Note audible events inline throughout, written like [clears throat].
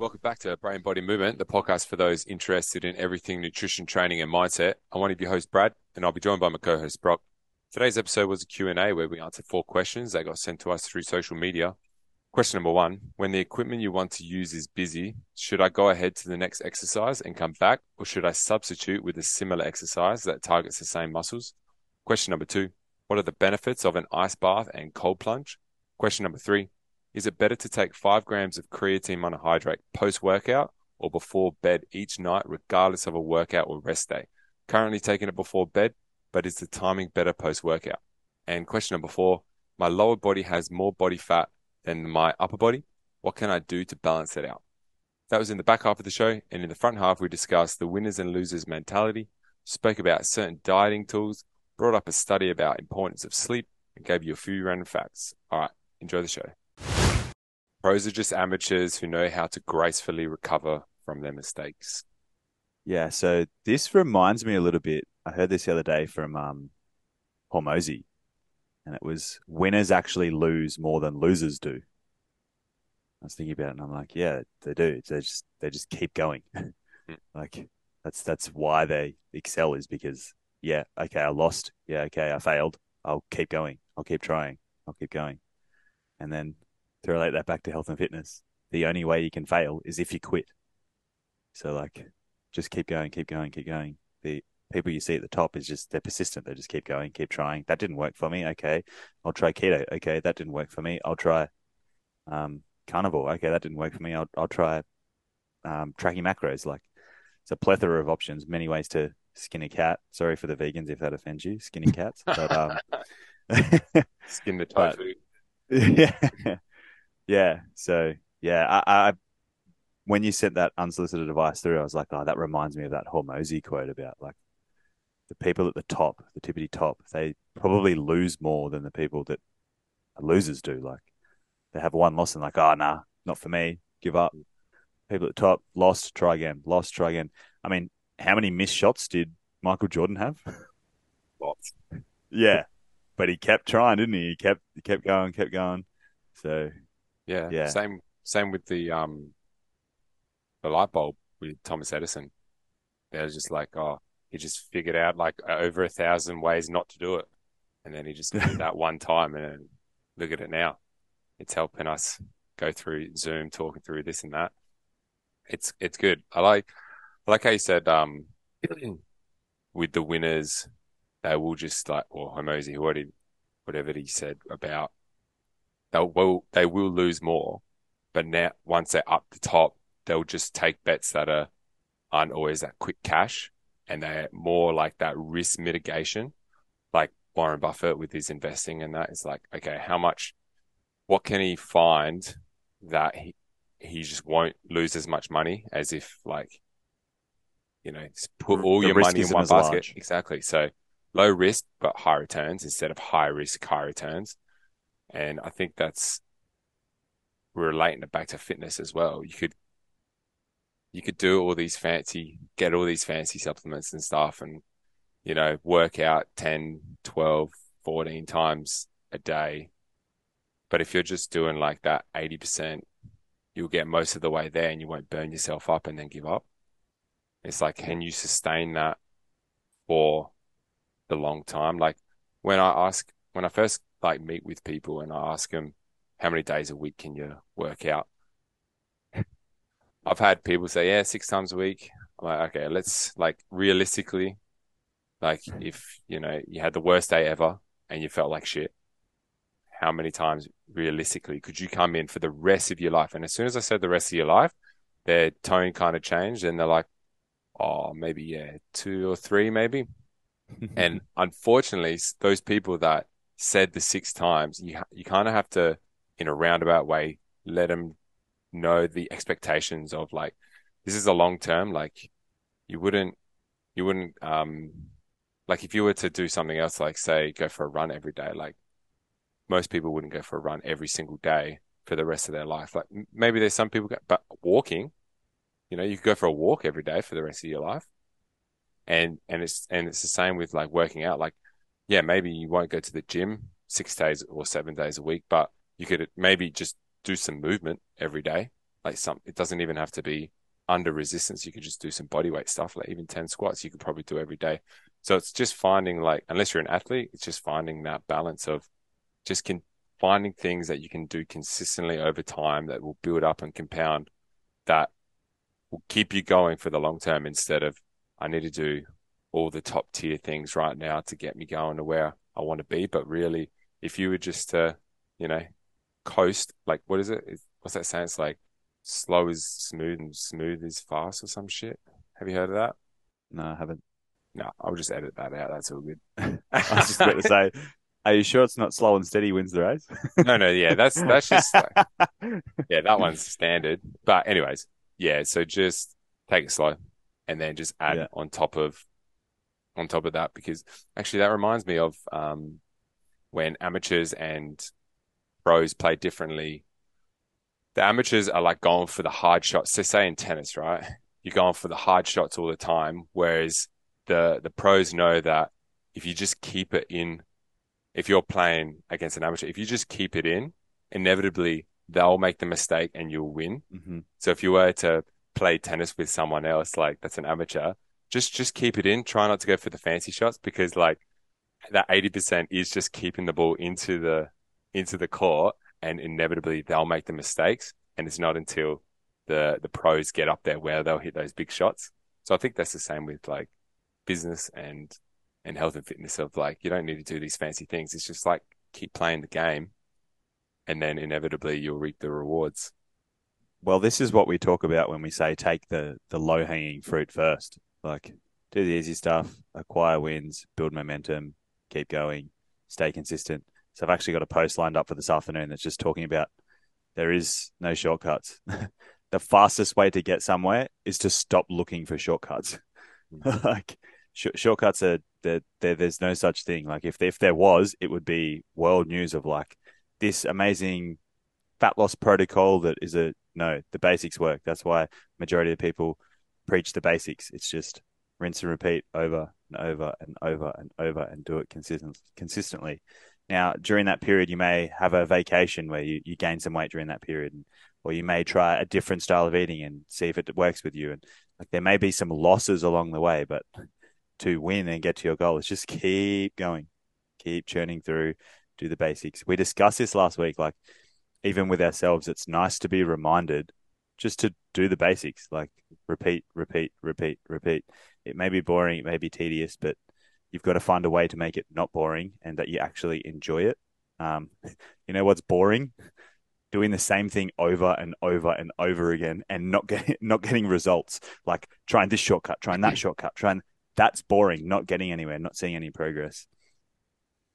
Welcome back to Brain Body Movement, the podcast for those interested in everything nutrition, training, and mindset. I'm one of your hosts, Brad, and I'll be joined by my co-host, Brock. Today's episode was a Q&A where we answered four questions that got sent to us through social media. Question number one, when the equipment you want to use is busy, should I go ahead to the next exercise and come back, or should I substitute with a similar exercise that targets the same muscles? Question number two, what are the benefits of an ice bath and cold plunge? Question number three, is it better to take five grams of creatine monohydrate post workout or before bed each night, regardless of a workout or rest day? Currently taking it before bed, but is the timing better post workout? And question number four my lower body has more body fat than my upper body. What can I do to balance it out? That was in the back half of the show. And in the front half, we discussed the winners and losers mentality, spoke about certain dieting tools, brought up a study about importance of sleep, and gave you a few random facts. All right, enjoy the show. Pros are just amateurs who know how to gracefully recover from their mistakes. Yeah, so this reminds me a little bit. I heard this the other day from um, Hormozi, and it was winners actually lose more than losers do. I was thinking about it, and I'm like, yeah, they do. They just they just keep going. [laughs] like that's that's why they excel is because yeah, okay, I lost. Yeah, okay, I failed. I'll keep going. I'll keep trying. I'll keep going. And then to relate that back to health and fitness, the only way you can fail is if you quit. So like, just keep going, keep going, keep going. The people you see at the top is just they're persistent. They just keep going, keep trying. That didn't work for me. Okay, I'll try keto. Okay, that didn't work for me. I'll try um, carnivore. Okay, that didn't work for me. I'll I'll try um, tracking macros. Like it's a plethora of options, many ways to skin a cat. Sorry for the vegans if that offends you, skinny cats. But um, [laughs] skin the [laughs] tofu. [laughs] yeah, yeah. So yeah, I, I when you sent that unsolicited advice through, I was like, oh, that reminds me of that Hormozi quote about like the people at the top, the tippity top, they probably lose more than the people that losers do. Like they have one loss and like, oh, nah, not for me, give up. People at the top lost, try again, lost, try again. I mean, how many missed shots did Michael Jordan have? [laughs] Lots. yeah, but he kept trying, didn't he? He kept he kept going, kept going. So yeah, yeah. Same same with the um the light bulb with Thomas Edison. They was just like, oh, he just figured out like over a thousand ways not to do it, and then he just did [laughs] that one time, and look at it now. It's helping us go through Zoom, talking through this and that. It's it's good. I like I like how you said um [clears throat] with the winners, they will just like or whatever whatever he said about they will they will lose more, but now once they're up the top, they'll just take bets that are aren't always that quick cash and they're more like that risk mitigation. Like Warren Buffett with his investing and that is like, okay, how much, what can he find that he, he just won't lose as much money as if like, you know, put all the your money in one basket. Large. Exactly. So low risk, but high returns instead of high risk, high returns. And I think that's relating it back to fitness as well. You could you could do all these fancy, get all these fancy supplements and stuff and, you know, work out 10, 12, 14 times a day. But if you're just doing like that 80%, you'll get most of the way there and you won't burn yourself up and then give up. It's like, can you sustain that for the long time? Like when I ask, when I first like meet with people and I ask them, how many days a week can you work out? I've had people say, yeah, six times a week. I'm like, okay, let's like realistically, like hmm. if, you know, you had the worst day ever and you felt like shit, how many times realistically could you come in for the rest of your life? And as soon as I said the rest of your life, their tone kind of changed and they're like, oh, maybe, yeah, two or three, maybe. [laughs] and unfortunately, those people that said the six times, you, you kind of have to, in a roundabout way, let them know the expectations of like this is a long term. Like you wouldn't you wouldn't um like if you were to do something else, like say go for a run every day, like most people wouldn't go for a run every single day for the rest of their life. Like maybe there's some people, but walking, you know, you could go for a walk every day for the rest of your life. And, and it's, and it's the same with like working out. Like, yeah, maybe you won't go to the gym six days or seven days a week, but you could maybe just do some movement every day like some. It doesn't even have to be under resistance. You could just do some body weight stuff, like even ten squats. You could probably do every day. So it's just finding like, unless you're an athlete, it's just finding that balance of just can finding things that you can do consistently over time that will build up and compound that will keep you going for the long term instead of I need to do all the top tier things right now to get me going to where I want to be. But really, if you were just to, you know, coast, like what is it? What's that saying? It's like slow is smooth and smooth is fast or some shit. Have you heard of that? No, I haven't. No, I'll just edit that out. That's all good. [laughs] I was just about to say, are you sure it's not slow and steady wins the race? [laughs] no, no, yeah, that's that's just [laughs] like, yeah, that one's standard. But anyways, yeah, so just take it slow, and then just add Yeah. on top of on top of that because actually that reminds me of um when amateurs and pros play differently. The amateurs are like going for the hard shots. So say in tennis, right? You're going for the hard shots all the time, whereas the the pros know that if you just keep it in, if you're playing against an amateur, if you just keep it in, inevitably they'll make the mistake and you'll win. hmm So if you were to play tennis with someone else, like that's an amateur, just just keep it in. Try not to go for the fancy shots because like that eighty percent is just keeping the ball into the into the court, and inevitably they'll make the mistakes. And it's not until the the pros get up there where they'll hit those big shots. So I think that's the same with like business and and health and fitness. Of like you don't need to do these fancy things. It's just like keep playing the game, and then inevitably you'll reap the rewards. Well, this is what we talk about when we say take the the low hanging fruit first. Like do the easy stuff, acquire wins, build momentum, keep going, stay consistent. So I've actually got a post lined up for this afternoon that's just talking about there is no shortcuts. [laughs] the fastest way to get somewhere is to stop looking for shortcuts. Mm-hmm. [laughs] like sh- shortcuts are there, there. There's no such thing. Like if if there was, it would be world news of like this amazing fat loss protocol that is a no. The basics work. That's why majority of people preach the basics. It's just rinse and repeat over and over and over and over and do it consistent consistently. Now, during that period, you may have a vacation where you, you gain some weight during that period, or you may try a different style of eating and see if it works with you. And like there may be some losses along the way, but to win and get to your goal is just keep going, keep churning through, do the basics. We discussed this last week. Like even with ourselves, it's nice to be reminded just to do the basics, like repeat, repeat, repeat, repeat. It may be boring, it may be tedious, but you've got to find a way to make it not boring and that you actually enjoy it. Um, [laughs] you know what's boring? Doing the same thing over and over and over again and not getting [laughs] not getting results. Like trying this shortcut, trying that shortcut, trying that's boring, not getting anywhere, not seeing any progress.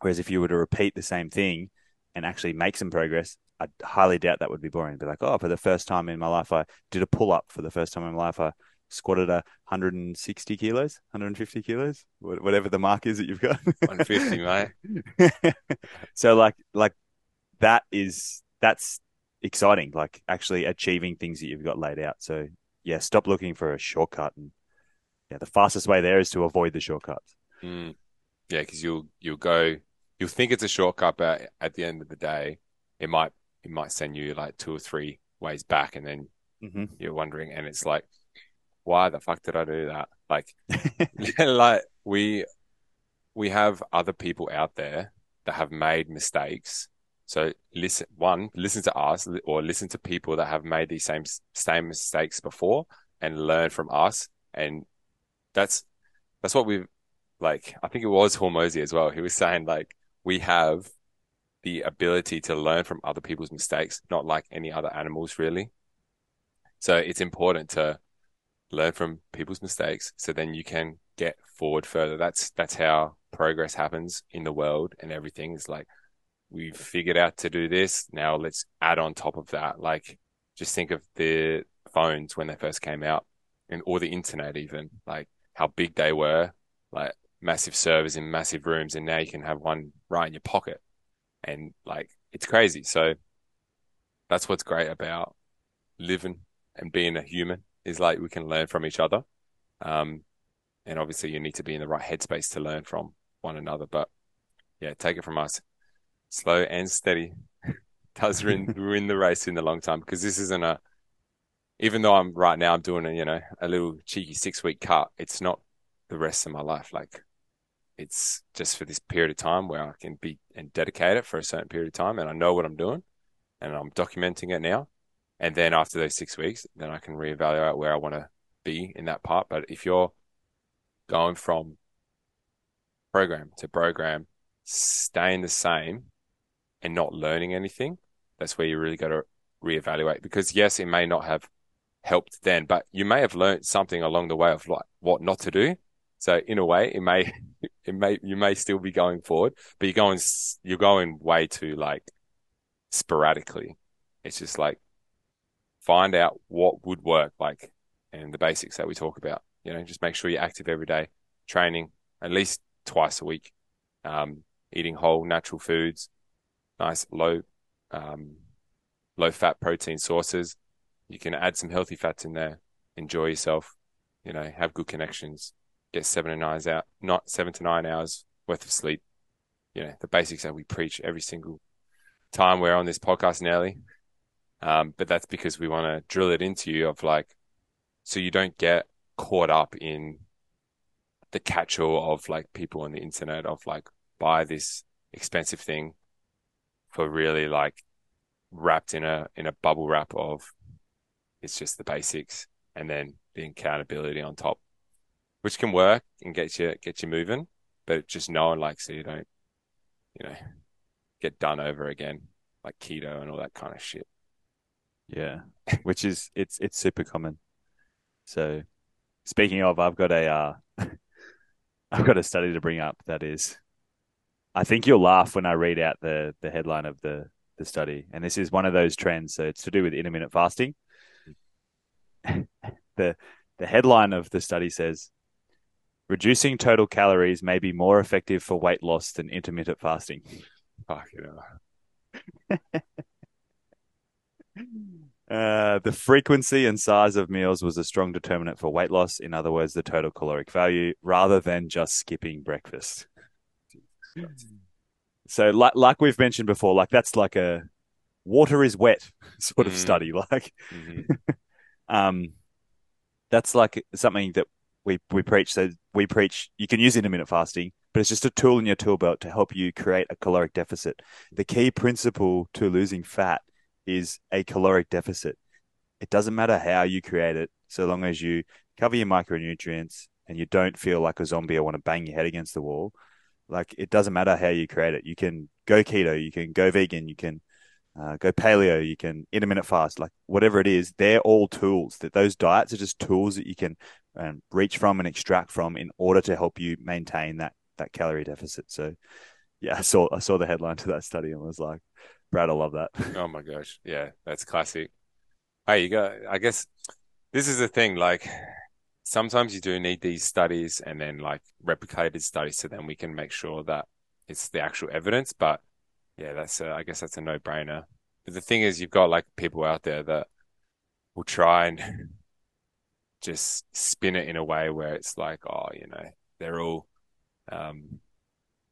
Whereas if you were to repeat the same thing and actually make some progress, I highly doubt that would be boring. Be like, oh, for the first time in my life, I did a pull up. For the first time in my life, I squatted a 160 kilos, 150 kilos, whatever the mark is that you've got. [laughs] 150, mate. [laughs] so like like that is that's exciting. Like actually achieving things that you've got laid out. So yeah, stop looking for a shortcut. And yeah, the fastest way there is to avoid the shortcuts. Mm. Yeah, because you'll you'll go you'll think it's a shortcut, but at the end of the day, it might it might send you like two or three ways back, and then Mm-hmm. you're wondering, and it's like, why the fuck did I do that? Like, [laughs] [laughs] like we we have other people out there that have made mistakes. So listen, one, listen to us or listen to people that have made these same same mistakes before and learn from us. And that's that's what we've like. I think it was Hormozi as well. He was saying like we have the ability to learn from other people's mistakes, not like any other animals really. So it's important to learn from people's mistakes so then you can get forward further. That's that's how progress happens in the world and everything is like we've figured out to do this. Now let's add on top of that. Like just think of the phones when they first came out and or the internet even, like how big they were, like massive servers in massive rooms and now you can have one right in your pocket. And like it's crazy. So that's what's great about living and being a human is like we can learn from each other. Um, and obviously you need to be in the right headspace to learn from one another. But yeah, take it from us. Slow and steady [laughs] does win, [laughs] win the race in the long time because this isn't a even though I'm right now I'm doing a you know a little cheeky six week cut, it's not the rest of my life. Like it's just for this period of time where I can be and dedicate it for a certain period of time, and I know what I'm doing, and I'm documenting it now. And then after those six weeks, then I can reevaluate where I want to be in that part. But if you're going from program to program, staying the same and not learning anything, that's where you really got to reevaluate. Because yes, it may not have helped then, but you may have learned something along the way of like what not to do. So in a way, it may, [laughs] it may, you may still be going forward, but you're going, you're going way too like sporadically. It's just like find out what would work, like, and the basics that we talk about. You know, just make sure you're active every day, training at least twice a week, um, eating whole natural foods, nice low, um, low fat protein sources. You can add some healthy fats in there. Enjoy yourself. You know, have good connections. Get seven to nine out, not seven to nine hours worth of sleep. You know, the basics that we preach every single time we're on this podcast, Nelly. Um, but that's because we want to drill it into you of like, so you don't get caught up in the catch-all of like people on the internet of like buy this expensive thing for really like wrapped in a in a bubble wrap of it's just the basics and then the accountability on top, which can work and get you get you moving, but just knowing like so you don't, you know, get done over again like keto and all that kind of shit. Yeah, [laughs] which is it's it's super common. So, speaking of, I've got a uh, [laughs] I've got a study to bring up that is, I think you'll laugh when I read out the the headline of the the study, and this is one of those trends. So it's to do with intermittent fasting. [laughs] the the headline of the study says reducing total calories may be more effective for weight loss than intermittent fasting. Fuck you know. [laughs] Uh, the frequency and size of meals was a strong determinant for weight loss. In other words, the total caloric value, rather than just skipping breakfast. So, like like we've mentioned before, like that's like a water is wet [laughs] sort of Mhm. study. Like, Mhm. [laughs] um, that's like something that we we preach. So we preach you can use intermittent fasting, but it's just a tool in your tool belt to help you create a caloric deficit. The key principle to losing fat is a caloric deficit. It doesn't matter how you create it, so long as you cover your micronutrients and you don't feel like a zombie or want to bang your head against the wall. Like it doesn't matter how you create it. You can go keto, you can go vegan, you can uh, go paleo, you can intermittent fast, like whatever it is, they're all tools. That those diets are just tools that you can um, reach from and extract from in order to help you maintain that that calorie deficit. So, yeah, I saw I saw the headline to that study and was like, Brad, I love that. [laughs] Oh my gosh. Yeah, that's classic. Hey, you got, I guess this is the thing. Like sometimes you do need these studies and then like replicated studies so then we can make sure that it's the actual evidence. But yeah, that's, a, I guess that's a no brainer. But the thing is, you've got like people out there that will try and [laughs] just spin it in a way where it's like, oh, you know, they're all, um,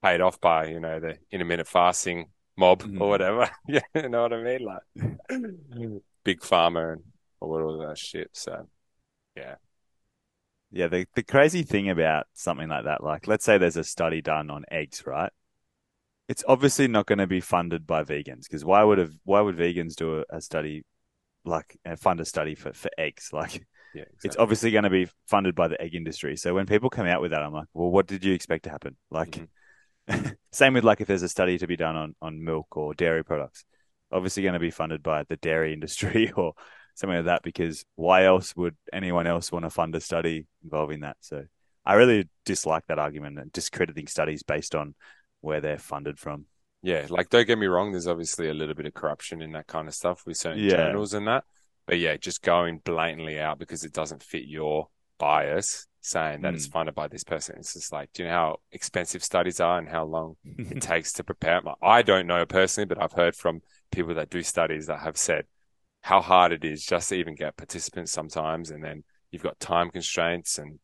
paid off by, you know, the intermittent fasting mob Mhm. [laughs] or whatever. [laughs] Yeah, you know what I mean? Like big pharma and all of that shit. So yeah. Yeah, the, the crazy thing about something like that, like let's say there's a study done on eggs, right? It's obviously not going to be funded by vegans because why would have why would vegans do a, a study like uh, fund a study for, for eggs? [laughs] Like Yeah, it's obviously going to be funded by the egg industry. So when people come out with that, I'm like, well, what did you expect to happen? Like, [laughs] same with like if there's a study to be done on on milk or dairy products, obviously going to be funded by the dairy industry [laughs] or something like that. Because why else would anyone else want to fund a study involving that? So I really dislike that argument and discrediting studies based on where they're funded from. Yeah, like don't get me wrong, there's obviously a little bit of corruption in that kind of stuff with certain Yeah. journals and that. But yeah, just going blatantly out because it doesn't fit your bias, saying that it's Mm. funded by this person. It's just like, do you know how expensive studies are and how long it [laughs] takes to prepare? Like, I don't know personally, but I've heard from people that do studies that have said how hard it is just to even get participants sometimes. And then you've got time constraints and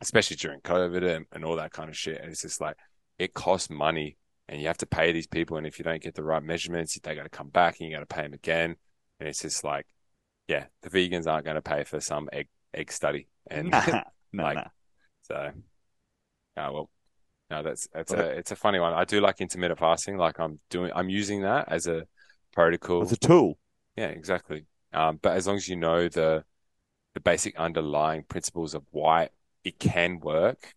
especially during COVID and, and all that kind of shit. And it's just like, it costs money and you have to pay these people. And if you don't get the right measurements, they got to come back and you got to pay them again. And it's just like, yeah, the vegans aren't going to pay for some egg egg study, and Nah, [laughs] no, [laughs] like- no. so, uh, well, no, that's that's a it's a funny one. I do like intermittent fasting. Like I'm doing, I'm using that as a protocol. It's a tool. Yeah, exactly. Um, but as long as you know the the basic underlying principles of why it can work,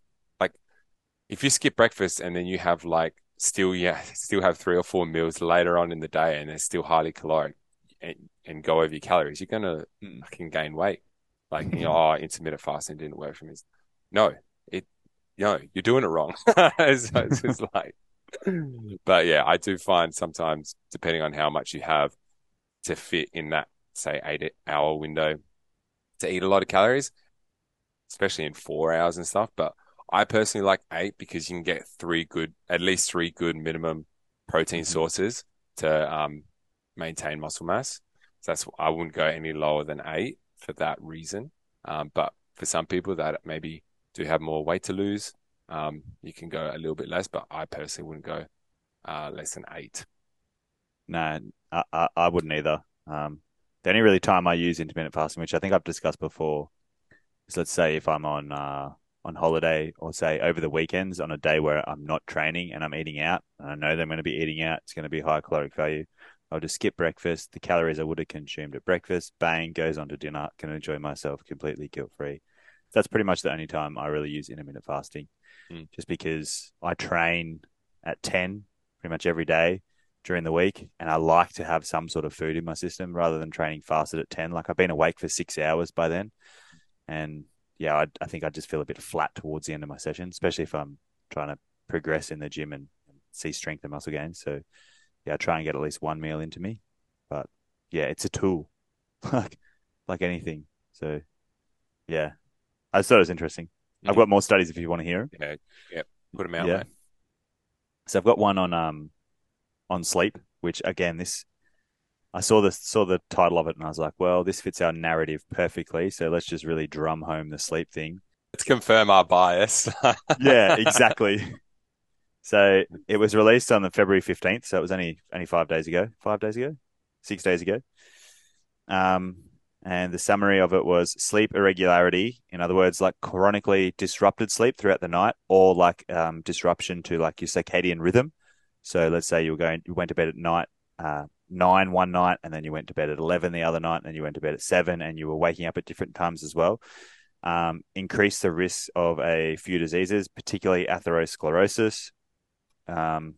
if you skip breakfast and then you have like still yeah [laughs] still have three or four meals later on in the day and they're still highly caloric and, and go over your calories, you're gonna Mm. fucking gain weight. Like you [laughs] know, oh, intermittent fasting didn't work for me. No, it no, you're doing it wrong. [laughs] it's just like, but yeah, I do find sometimes depending on how much you have to fit in that say eight hour window to eat a lot of calories, especially in four hours and stuff. But I personally like eight because you can get three good, at least three good minimum protein Mhm. sources to um, maintain muscle mass. So that's I wouldn't go any lower than eight for that reason. Um, but for some people that maybe do have more weight to lose, um, you can go a little bit less. But I personally wouldn't go uh, less than eight. No, I, I, I wouldn't either. Um, the only really time I use intermittent fasting, which I think I've discussed before, is let's say if I'm on uh, on holiday or say over the weekends on a day where I'm not training and I'm eating out, and I know that I'm going to be eating out, it's going to be high caloric value. I'll just skip breakfast. The calories I would have consumed at breakfast, bang, goes on to dinner. Can enjoy myself completely guilt free. That's pretty much the only time I really use intermittent fasting, Mm. just because I train at ten pretty much every day during the week, and I like to have some sort of food in my system rather than training fasted at ten. Like I've been awake for six hours by then, and yeah, I, I think I just feel a bit flat towards the end of my session, especially if I'm trying to progress in the gym and see strength and muscle gains. So yeah, I try and get at least one meal into me, but yeah, it's a tool, [laughs] like like anything. So yeah, I thought it was interesting. I've Mhm. got more studies if you want to hear them. Yeah, yep. Put them out, Yeah. mate. So I've got one on um on sleep, which again this I saw the saw the title of it and I was like, well, this fits our narrative perfectly. So let's just really drum home the sleep thing. Let's confirm our bias. [laughs] Yeah, exactly. so it was released on the February fifteenth, so it was only only five days ago. Five days ago? Six days ago. Um and the summary of it was sleep irregularity, in other words, like chronically disrupted sleep throughout the night, or like um, disruption to like your circadian rhythm. So let's say you were going, you went to bed at night uh, nine one night, and then you went to bed at eleven the other night, and you went to bed at seven, and you were waking up at different times as well. Um, increase the risk of a few diseases, particularly atherosclerosis. Um,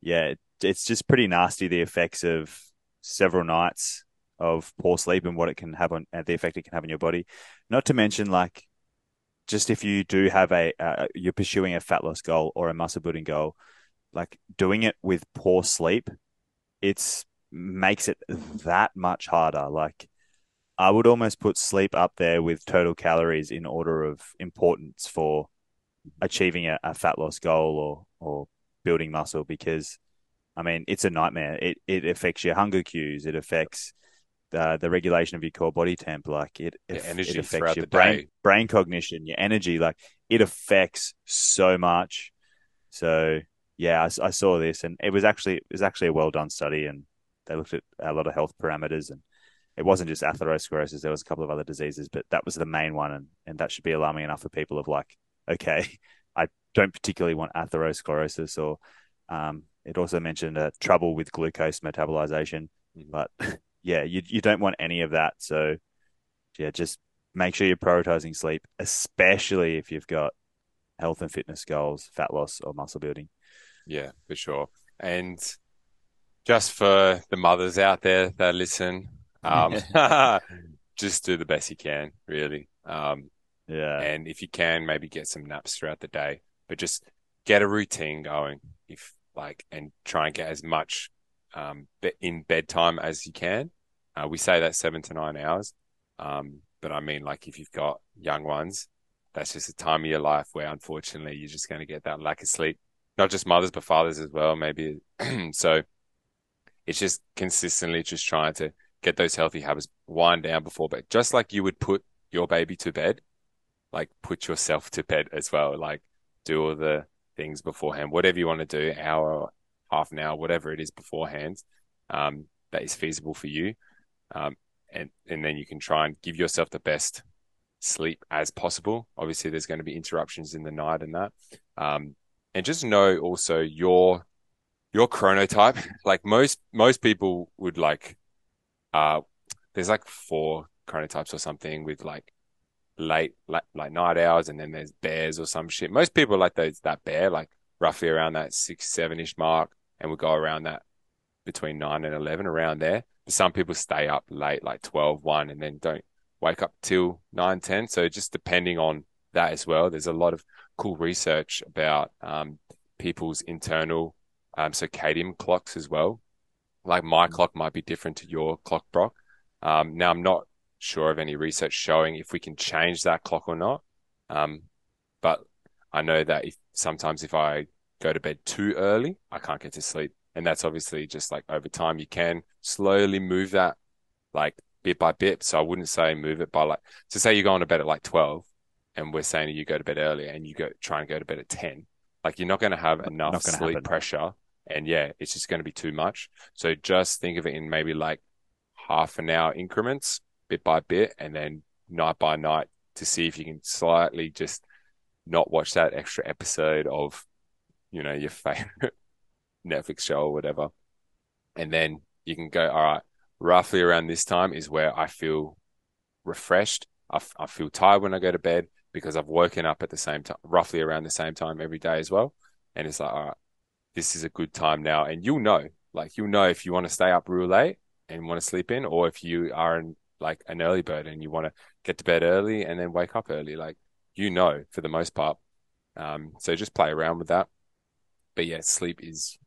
yeah, it, it's just pretty nasty the effects of several nights of poor sleep and what it can have on uh, the effect it can have on your body. Not to mention, like, just if you do have a uh, you're pursuing a fat loss goal or a muscle building goal, like doing it with poor sleep, it's makes it that much harder. Like, I would almost put sleep up there with total calories in order of importance for achieving a, a fat loss goal or or building muscle because I mean it's a nightmare. It it affects your hunger cues. It affects the the regulation of your core body temp. Like it, it, energy it affects your brain day. brain cognition, your energy. Like it affects so much. So yeah, I, I saw this and it was actually it was actually a well done study and they looked at a lot of health parameters and it wasn't just atherosclerosis. There was a couple of other diseases, but that was the main one, and, and that should be alarming enough for people of like, okay, [laughs] I don't particularly want atherosclerosis, or um, it also mentioned uh, trouble with glucose metabolization, Mhm. but [laughs] yeah, you you don't want any of that. So yeah, just make sure you're prioritizing sleep, especially if you've got health and fitness goals, fat loss, or muscle building. Yeah, for sure. And just for the mothers out there that listen, um, [laughs] just do the best you can, really. Um, Yeah, and if you can, maybe get some naps throughout the day, but just get a routine going. If like, and try and get as much um in bedtime as you can. Uh, we say that seven to nine hours, um, but I mean, like, if you've got young ones, that's just a time of your life where, unfortunately, you're just going to get that lack of sleep. Not just mothers, but fathers as well, maybe. [clears throat] so it's just consistently just trying to get those healthy habits, wind down before bed, just like you would put your baby to bed like put yourself to bed as well. Like do all the things beforehand, whatever you want to do, hour, half an hour, whatever it is beforehand, um, that is feasible for you. Um, and and then you can try and give yourself the best sleep as possible. Obviously, there's going to be interruptions in the night and that. Um, and just know also your your chronotype. Like most most people would like, uh, there's like four chronotypes or something with like late, late like night hours, and then there's bears or some shit. Most people like those that bear, like roughly around that six seven ish mark, and we go around that between nine and eleven around there. But some people stay up late, like 12, 1, and then don't wake up till 9, 10. So just depending on that as well, there's a lot of cool research about um, people's internal um, circadian clocks as well. Like my mm. clock might be different to your clock, Brock. Um, now I'm not sure of any research showing if we can change that clock or not. Um, but I know that if sometimes if I go to bed too early, I can't get to sleep. And that's obviously just like over time, you can slowly move that like bit by bit. So I wouldn't say move it by like, so say you're going to bed at like 12 and we're saying you go to bed earlier and you go try and go to bed at 10. Like you're not going to have enough sleep happen. pressure. And yeah, it's just going to be too much. So just think of it in maybe like half an hour increments, bit by bit, and then night by night to see if you can slightly just not watch that extra episode of, you know, your [laughs] favorite Netflix show or whatever. And then you can go, all right, roughly around this time is where I feel refreshed. I, f- I feel tired when I go to bed because I've woken up at the same time, roughly around the same time every day as well. And it's like, all right, this is a good time now. And you'll know, like, you'll know if you want to stay up real late and want to sleep in, or if you are in, like an early bird and you want to get to bed early and then wake up early. Like, you know, for the most part. Um, so just play around with that. But yeah, sleep is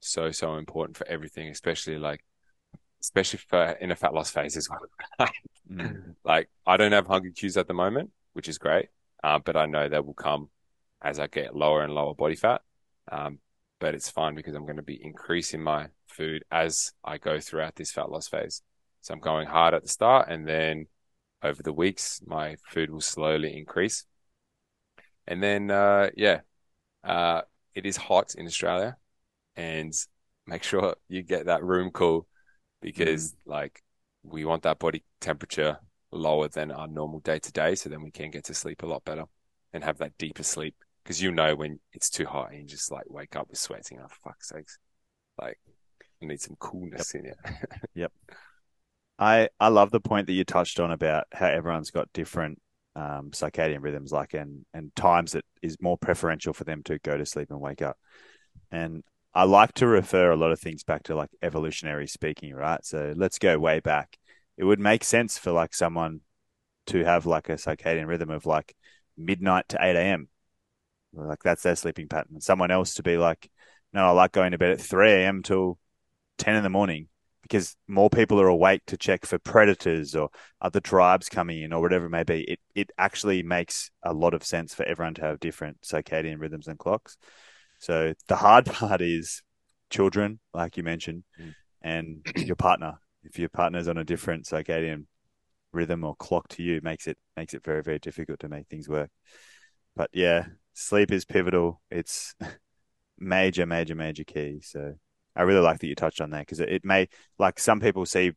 so, so important for everything, especially like, especially for in a fat loss phase as well. [laughs] mm. Like, I don't have hunger cues at the moment, which is great. Uh, but I know that will come as I get lower and lower body fat. Um, but it's fine because I'm going to be increasing my food as I go throughout this fat loss phase. So I'm going hard at the start and then over the weeks, my food will slowly increase. And then, uh, yeah, uh, it is hot in Australia and make sure you get that room cool because mm. like we want that body temperature lower than our normal day to day. So then we can get to sleep a lot better and have that deeper sleep. Cause you know, when it's too hot and you just like wake up with sweating, oh, fuck's sakes. Like you need some coolness yep. in it. [laughs] yep. I, I love the point that you touched on about how everyone's got different um, circadian rhythms, like and and times that is more preferential for them to go to sleep and wake up. And I like to refer a lot of things back to like evolutionary speaking, right? So let's go way back. It would make sense for like someone to have like a circadian rhythm of like midnight to 8 a.m. Like that's their sleeping pattern. And someone else to be like, no, I like going to bed at 3 a.m. till 10 in the morning because more people are awake to check for predators or other tribes coming in or whatever it may be. It, it actually makes a lot of sense for everyone to have different circadian rhythms and clocks. So the hard [laughs] part is children, like you mentioned, mm. and your partner. If your partner's on a different circadian rhythm or clock to you, makes it makes it very very difficult to make things work. But yeah, sleep is pivotal. It's [laughs] major, major, major key. So I really like that you touched on that because it, it may like some people see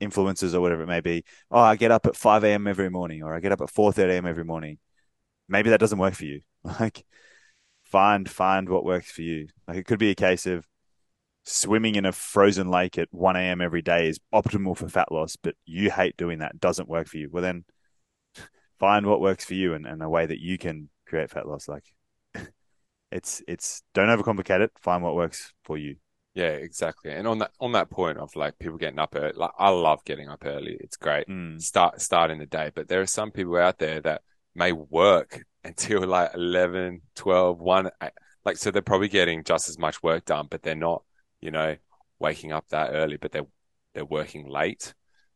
influencers or whatever it may be. Oh, I get up at five a.m. every morning, or I get up at four thirty a.m. every morning. Maybe that doesn't work for you. [laughs] Like find find what works for you. Like it could be a case of swimming in a frozen lake at 1 a.m. every day is optimal for fat loss, but you hate doing that, doesn't work for you. Well, then find what works for you and, and a way that you can create fat loss. Like [laughs] it's, it's, don't overcomplicate it. Find what works for you. Yeah, exactly. And on that, on that point of like people getting up early, like I love getting up early. It's great. Mm. Start, starting the day, but there are some people out there that may work [laughs] until like 11, 12, 1. Like, so they're probably getting just as much work done, but they're not, you know, waking up that early, but they're, they're working late.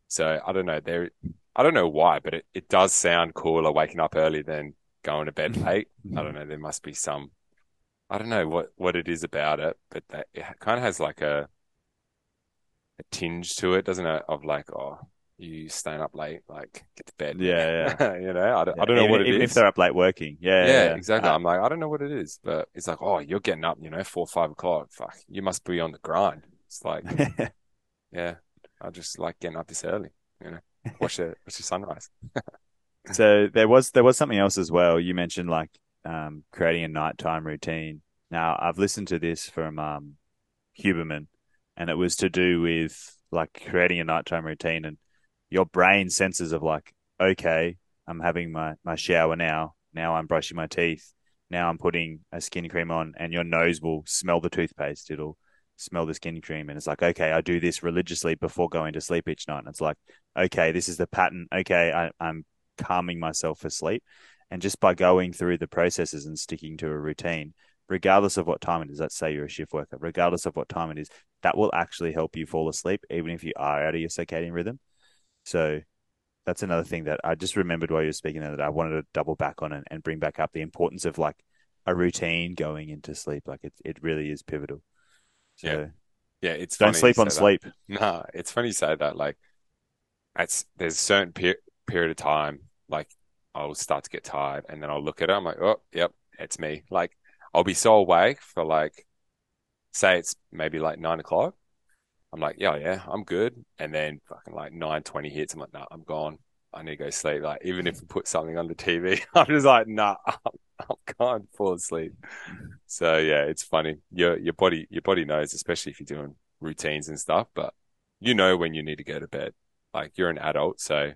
So I don't know. They're, I don't know why, but it, it does sound cooler waking up early than going to bed mm-hmm. late. I mm-hmm. don't know. There must be some, I don't know what, what it is about it, but that, it kind of has like a, a tinge to it, doesn't it? Of like, oh, you staying up late, like get to bed. Yeah, [laughs] yeah. you know, I don't, yeah. I don't know even, what it even is. if they're up late working. Yeah, yeah, yeah. exactly. Uh, I'm like, I don't know what it is, but it's like, oh, you're getting up, you know, four, five o'clock. Fuck, you must be on the grind. It's like, [laughs] yeah, I just like getting up this early. You know, watch the watch the sunrise. [laughs] So there was there was something else as well. You mentioned like um, creating a nighttime routine. Now I've listened to this from um, Huberman, and it was to do with like creating a nighttime routine and your brain senses of like, okay, I'm having my my shower now. Now I'm brushing my teeth. Now I'm putting a skin cream on, and your nose will smell the toothpaste. It'll smell the skin cream, and it's like, okay, I do this religiously before going to sleep each night. And it's like, okay, this is the pattern. Okay, I, I'm calming myself for sleep. And just by going through the processes and sticking to a routine, regardless of what time it is, let's say you're a shift worker, regardless of what time it is, that will actually help you fall asleep, even if you are out of your circadian rhythm. So that's another thing that I just remembered while you were speaking there that I wanted to double back on and, and bring back up the importance of like a routine going into sleep. Like it, it really is pivotal. So Yeah. Yeah, it's don't sleep on that. sleep. [laughs] No, it's funny you say that. Like, it's there's a certain per period of time, like I'll start to get tired, and then I'll look at it. I'm like, oh, yep, it's me. Like, I'll be so awake for like, say it's maybe like nine o'clock. I'm like, yeah, yeah, I'm good. And then fucking like nine twenty hits. I'm like, nah, I'm gone. I need to go sleep. Like, even if we put something on the TV, [laughs] I'm just like, nah, [laughs] I'm, I'm gone, fall asleep. So yeah, it's funny. Your your body your body knows, especially if you're doing routines and stuff. But you know when you need to go to bed. Like you're an adult, so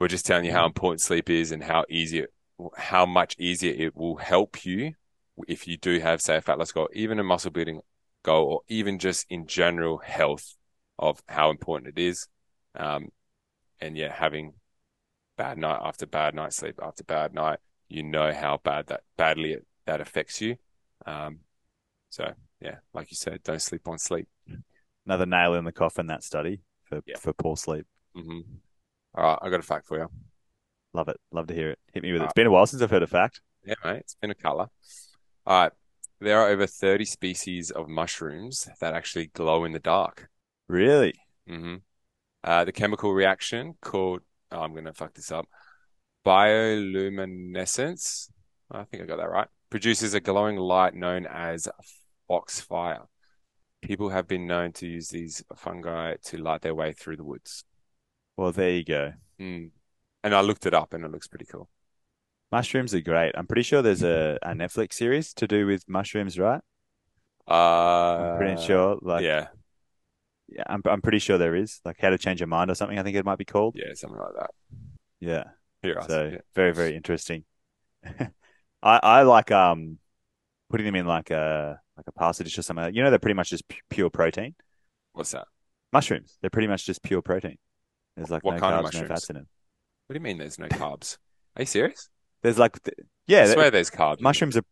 we're just telling you how mm-hmm. important sleep is and how easy, it, how much easier it will help you if you do have, say, a fat loss goal, even a muscle building goal, or even just in general health of how important it is. Um, and yeah, having bad night after bad night sleep after bad night, you know how bad that badly it, that affects you. Um, so yeah, like you said, don't sleep on sleep. Another nail in the coffin, that study for, Yeah. for poor sleep. hmm All right, I got a fact for you. Love it. Love to hear it. Hit me with it. It's been a while since I've heard a fact. Yeah, mate, it's been a color. All right, there are over 30 species of mushrooms that actually glow in the dark. Really? hmm Uh, the chemical reaction called, oh, I'm going to fuck this up, bioluminescence, I think I got that right, produces a glowing light known as foxfire. People have been known to use these fungi to light their way through the woods. Well, there you go. Mm. And I looked it up and it looks pretty cool. Mushrooms are great. I'm pretty sure there's a, a Netflix series to do with mushrooms, right? Uh, I'm pretty sure. Like, yeah, yeah, I'm, I'm pretty sure there is. Like, How to Change Your Mind or something, I think it might be called. yeah, something like that. Yeah. Here, So it. very, very interesting. [laughs] I, I like um putting them in like a like a pasta dish or something. Like. You know, they're pretty much just pu- pure protein. What's that? Mushrooms, they're pretty much just pure protein. There's like What no kind of carbs, no fats in them. What do you mean there's no carbs? Are you serious? There's like, yeah, I swear there's carbs. mushrooms are.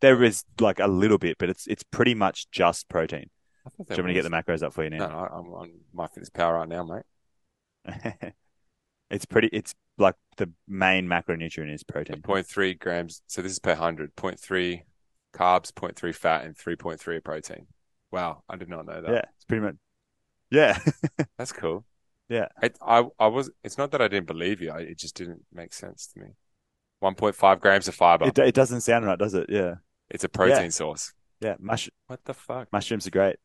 There is like a little bit, but it's it's pretty much just protein. Do you want me to get the macros up for you now? no, I'm on MyFitnessPal right now, mate. [laughs] it's pretty. It's like the main macronutrient is protein. 0.3 grams. So this is per 100. 0.3 carbs, 0.3 fat, and 3.3 protein. Wow, I did not know that. Yeah, it's pretty much. Yeah, [laughs] That's cool. Yeah. It, I, I was, it's not that I didn't believe you. I, it just didn't make sense to me. 1.5 grams of fiber. it it doesn't sound right, does it? Yeah, It's a protein source. yeah. Mush What the fuck? mushrooms are great.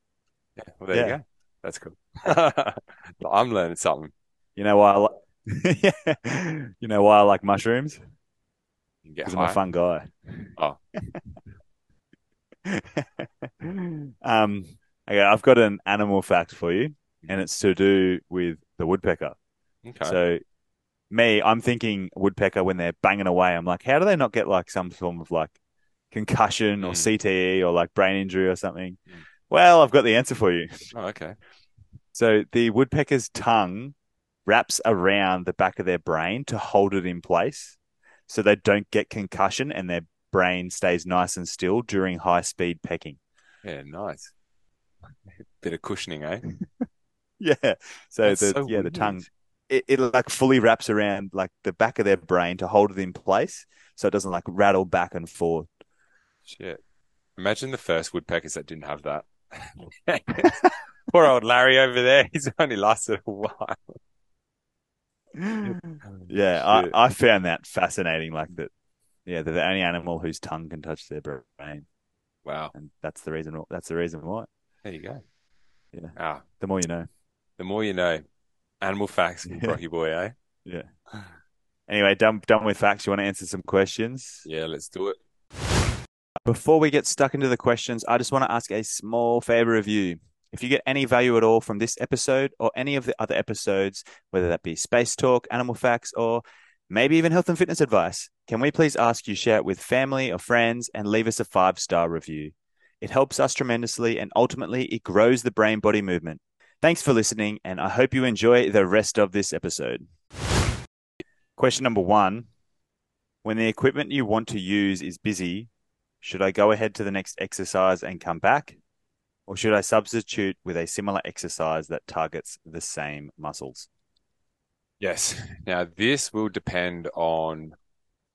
Yeah. Well, there you go. That's cool. [laughs] I'm learning something. You know why I like? [laughs] yeah. You know why I like mushrooms? You can get Because I'm a fun guy. Oh. [laughs] um. Okay, I've got an animal fact for you, and it's to do with the woodpecker. Okay. So, me, I'm thinking woodpecker when they're banging away. I'm like, how do they not get like some form of like concussion or Mm. CTE or like brain injury or something? Mm. Well, I've got the answer for you. [laughs] oh, okay. So the woodpecker's tongue wraps around the back of their brain to hold it in place so they don't get concussion and their brain stays nice and still during high speed pecking. Yeah, nice. [laughs] Bit of cushioning, eh? [laughs] Yeah. So That's the so yeah, the tongue it, it like fully wraps around like the back of their brain to hold it in place so it doesn't like rattle back and forth. Shit. Imagine the first woodpeckers that didn't have that. [laughs] Poor old Larry over there. He's only lasted a while. [laughs] Yeah, I, I found that fascinating. Like that, yeah, they're the only animal whose tongue can touch their brain, Wow. and that's the reason. That's the reason why. There you go. Yeah. Ah, The more you know. the more you know. Animal facts [laughs] from Rocky Boy, eh? Yeah. Anyway, done done with facts. You want to answer some questions? Yeah, let's do it. Before we get stuck into the questions, I just want to ask a small favor of you. If you get any value at all from this episode or any of the other episodes, whether that be space talk, animal facts, or maybe even health and fitness advice, can we please ask you share it with family or friends and leave us a five star review? It helps us tremendously and ultimately it grows the brain body movement. Thanks for listening, and I hope you enjoy the rest of this episode. Question number one When the equipment you want to use is busy, should I go ahead to the next exercise and come back? Or should I substitute with a similar exercise that targets the same muscles? Yes. Now, this will depend on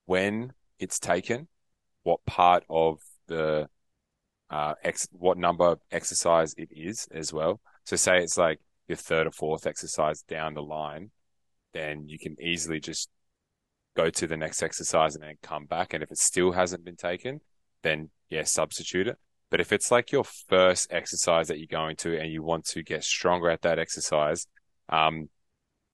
when it's taken, what part of the uh, ex- what number of exercise it is as well. So, say it's like your third or fourth exercise down the line, then you can easily just go to the next exercise and then come back. And if it still hasn't been taken, then yeah, substitute it. But if it's like your first exercise that you're going to and you want to get stronger at that exercise, um,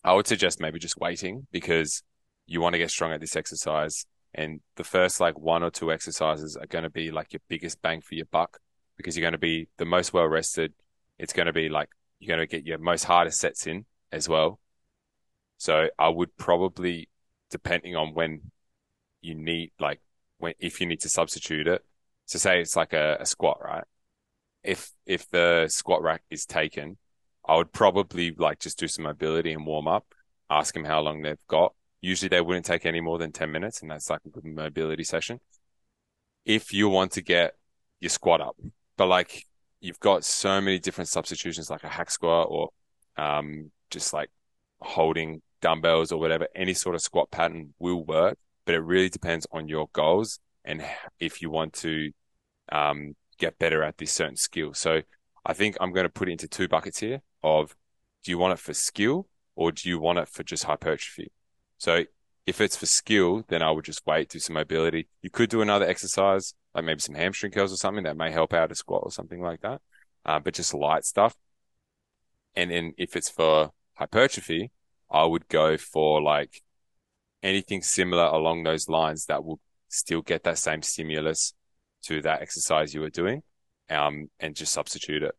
I would suggest maybe just waiting because you want to get strong at this exercise. And the first like one or two exercises are going to be like your biggest bang for your buck because you're going to be the most well rested. It's going to be like you're going to get your most hardest sets in as well. So I would probably, depending on when you need, like when, if you need to substitute it. So say it's like a, a squat, right? If, if the squat rack is taken, I would probably like just do some mobility and warm up, ask them how long they've got. Usually they wouldn't take any more than 10 minutes and that's like a good mobility session. If you want to get your squat up, but like you've got so many different substitutions like a hack squat or, um, just like holding dumbbells or whatever, any sort of squat pattern will work but it really depends on your goals and if you want to um, get better at this certain skill. So I think I'm going to put it into two buckets here of do you want it for skill or do you want it for just hypertrophy? So if it's for skill, then I would just wait, do some mobility. You could do another exercise, like maybe some hamstring curls or something that may help out a squat or something like that. Uh, but just light stuff. And then if it's for hypertrophy, I would go for like anything similar along those lines that will still get that same stimulus to that exercise you were doing, um, and just substitute it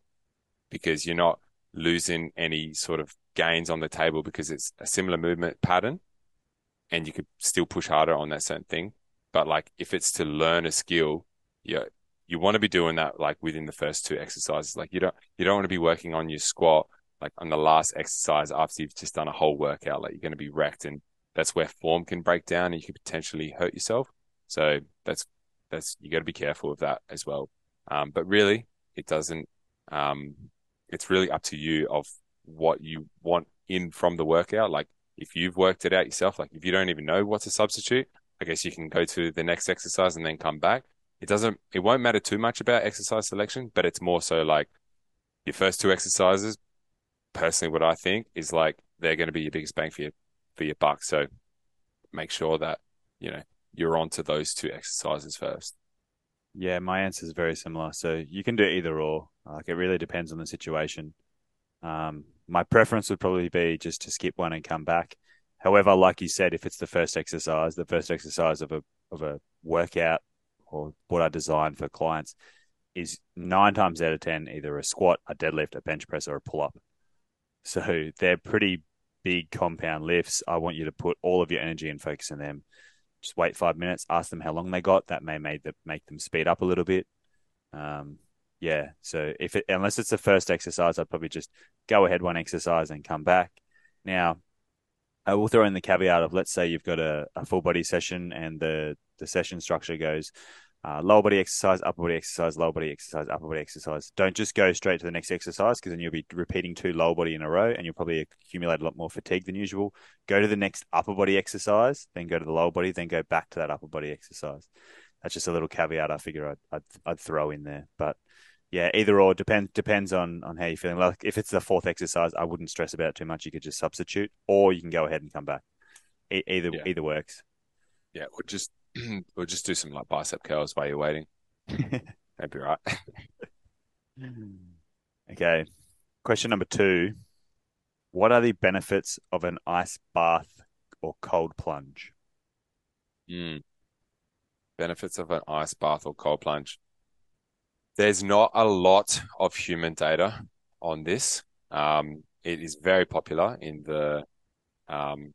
because you're not losing any sort of gains on the table because it's a similar movement pattern and you could still push harder on that certain thing. But like if it's to learn a skill, yeah, you want to be doing that like within the first two exercises. Like you don't, you don't want to be working on your squat like on the last exercise after you've just done a whole workout. Like you're going to be wrecked and that's where form can break down and you could potentially hurt yourself. So that's that's you got to be careful of that as well. Um, but really, it doesn't. Um, it's really up to you of what you want in from the workout. Like if you've worked it out yourself, like if you don't even know what to substitute, I guess you can go to the next exercise and then come back. It doesn't. It won't matter too much about exercise selection, but it's more so like your first two exercises. Personally, what I think is like they're going to be your biggest bang for your for your buck. So make sure that, you know, you're on to those two exercises first. Yeah, my answer is very similar. So you can do either or. Like it really depends on the situation. Um, my preference would probably be just to skip one and come back. However, like you said, if it's the first exercise, the first exercise of a of a workout or what I design for clients is nine times out of ten either a squat, a deadlift, a bench press, or a pull up. So they're pretty big compound lifts, I want you to put all of your energy and focus on them. Just wait five minutes, ask them how long they got. That may make, the, make them speed up a little bit. Um, yeah. So if it, unless it's the first exercise, I'd probably just go ahead one exercise and come back. Now, I will throw in the caveat of let's say you've got a, a full body session and the the session structure goes uh, lower body exercise, upper body exercise, lower body exercise, upper body exercise. Don't just go straight to the next exercise because then you'll be repeating two lower body in a row and you'll probably accumulate a lot more fatigue than usual. Go to the next upper body exercise, then go to the lower body, then go back to that upper body exercise. That's just a little caveat I figure I'd, I'd, I'd throw in there. But yeah, either or depends depends on on how you're feeling. Like if it's the fourth exercise, I wouldn't stress about it too much. You could just substitute, or you can go ahead and come back. E- either yeah. either works. Yeah, or just [clears throat] or just do some like bicep curls while you're waiting. [laughs] That'd be right. [laughs] okay. Question number two. What are the benefits of an ice bath or cold plunge? Mm. Benefits of an ice bath or cold plunge. There's not a lot of human data on this. Um, it is very popular in the, um,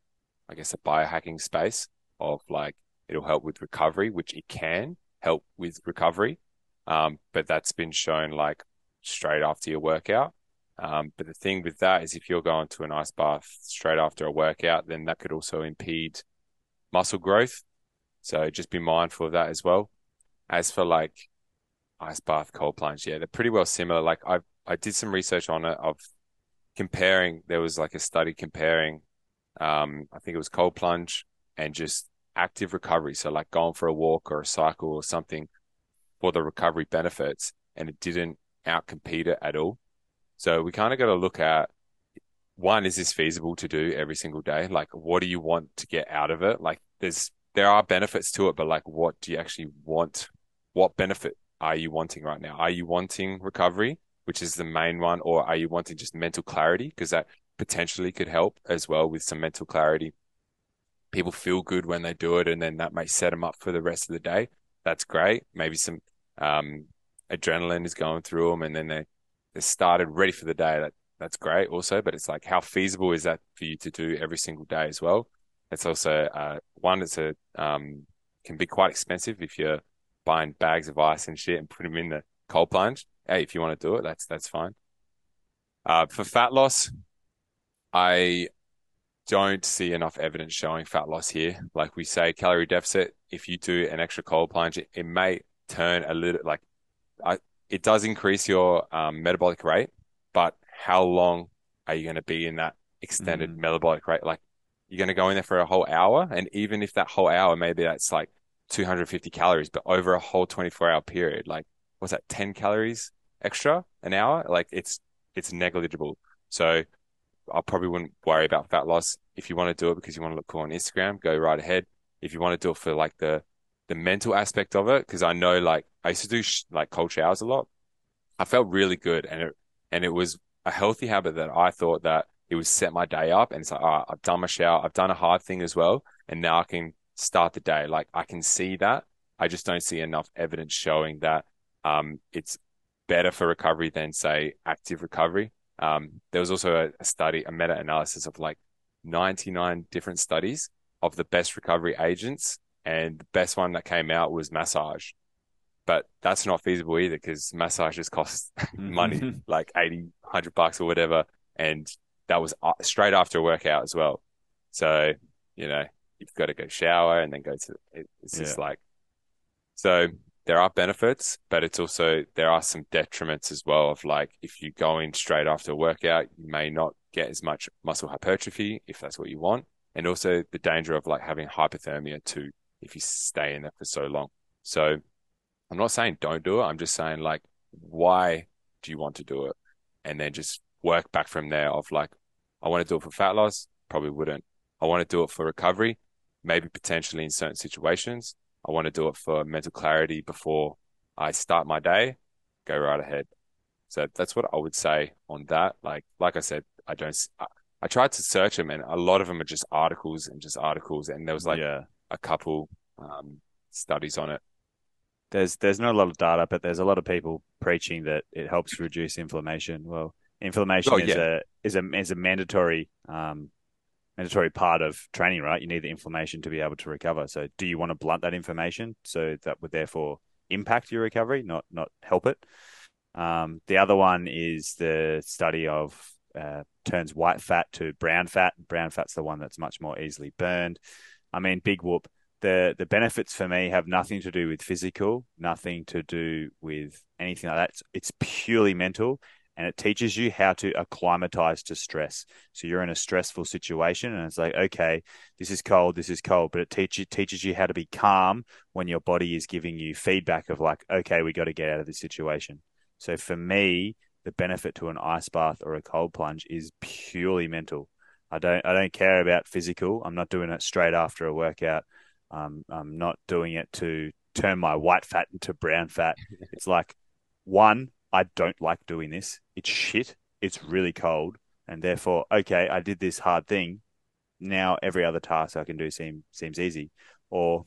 I guess, the biohacking space of like it'll help with recovery, which it can help with recovery. Um, but that's been shown like straight after your workout. Um, but the thing with that is if you're going to an ice bath straight after a workout, then that could also impede muscle growth. So just be mindful of that as well. As for like ice bath, cold plunge, yeah, they're pretty well similar. Like I I did some research on it of comparing. There was like a study comparing, um, I think it was cold plunge and just active recovery. So like going for a walk or a cycle or something for the recovery benefits, and it didn't outcompete it at all. So we kind of got to look at one, is this feasible to do every single day? Like, what do you want to get out of it? Like, there's, there are benefits to it, but like, what do you actually want? What benefit are you wanting right now? Are you wanting recovery, which is the main one, or are you wanting just mental clarity? Because that potentially could help as well with some mental clarity. People feel good when they do it, and then that may set them up for the rest of the day. That's great. Maybe some um, adrenaline is going through them, and then they they started ready for the day. That that's great also, but it's like how feasible is that for you to do every single day as well? It's also uh, one that's a um, can be quite expensive if you're buying bags of ice and shit and put them in the cold plunge. Hey, if you want to do it, that's that's fine. Uh, for fat loss, I don't see enough evidence showing fat loss here. Like we say, calorie deficit. If you do an extra cold plunge, it, it may turn a little like I, it does increase your um, metabolic rate, but how long are you going to be in that extended mm. metabolic rate? Like you're going to go in there for a whole hour, and even if that whole hour, maybe that's like 250 calories, but over a whole 24 hour period, like what's that, 10 calories extra an hour? Like it's it's negligible. So I probably wouldn't worry about fat loss. If you want to do it because you want to look cool on Instagram, go right ahead. If you want to do it for like the the mental aspect of it, because I know like I used to do sh- like cold showers a lot. I felt really good, and it and it was a healthy habit that I thought that it would set my day up. And it's like, all right, I've done my shower, I've done a hard thing as well, and now I can start the day. Like I can see that. I just don't see enough evidence showing that um, it's better for recovery than say active recovery. Um, there was also a, a study, a meta analysis of like 99 different studies of the best recovery agents and the best one that came out was massage. But that's not feasible either because massages cost [laughs] money, [laughs] like 80, 100 bucks or whatever. And that was uh, straight after a workout as well. So, you know, you've got to go shower and then go to, it's just yeah. like, so there are benefits, but it's also, there are some detriments as well of like, if you go in straight after a workout, you may not get as much muscle hypertrophy if that's what you want. And also the danger of like having hypothermia too if you stay in there for so long. So I'm not saying don't do it. I'm just saying like, why do you want to do it? And then just work back from there of like, I want to do it for fat loss. Probably wouldn't. I want to do it for recovery, maybe potentially in certain situations. I want to do it for mental clarity before I start my day. Go right ahead. So that's what I would say on that. Like, like I said, I don't, I, I tried to search them and a lot of them are just articles and just articles. And there was like, yeah a couple um, studies on it. There's there's not a lot of data, but there's a lot of people preaching that it helps reduce inflammation. Well, inflammation oh, is yeah. a is a is a mandatory um, mandatory part of training, right? You need the inflammation to be able to recover. So, do you want to blunt that inflammation so that would therefore impact your recovery, not not help it? Um, the other one is the study of uh, turns white fat to brown fat. Brown fat's the one that's much more easily burned. I mean, big whoop. The the benefits for me have nothing to do with physical, nothing to do with anything like that. It's, it's purely mental, and it teaches you how to acclimatize to stress. So you're in a stressful situation, and it's like, okay, this is cold, this is cold, but it teaches teaches you how to be calm when your body is giving you feedback of like, okay, we got to get out of this situation. So for me, the benefit to an ice bath or a cold plunge is purely mental. I don't I don't care about physical. I'm not doing it straight after a workout. Um, I'm not doing it to turn my white fat into brown fat. [laughs] It's like one, I don't like doing this. It's shit. It's really cold. and therefore, okay, I did this hard thing. Now every other task I can do seem, seems easy. Or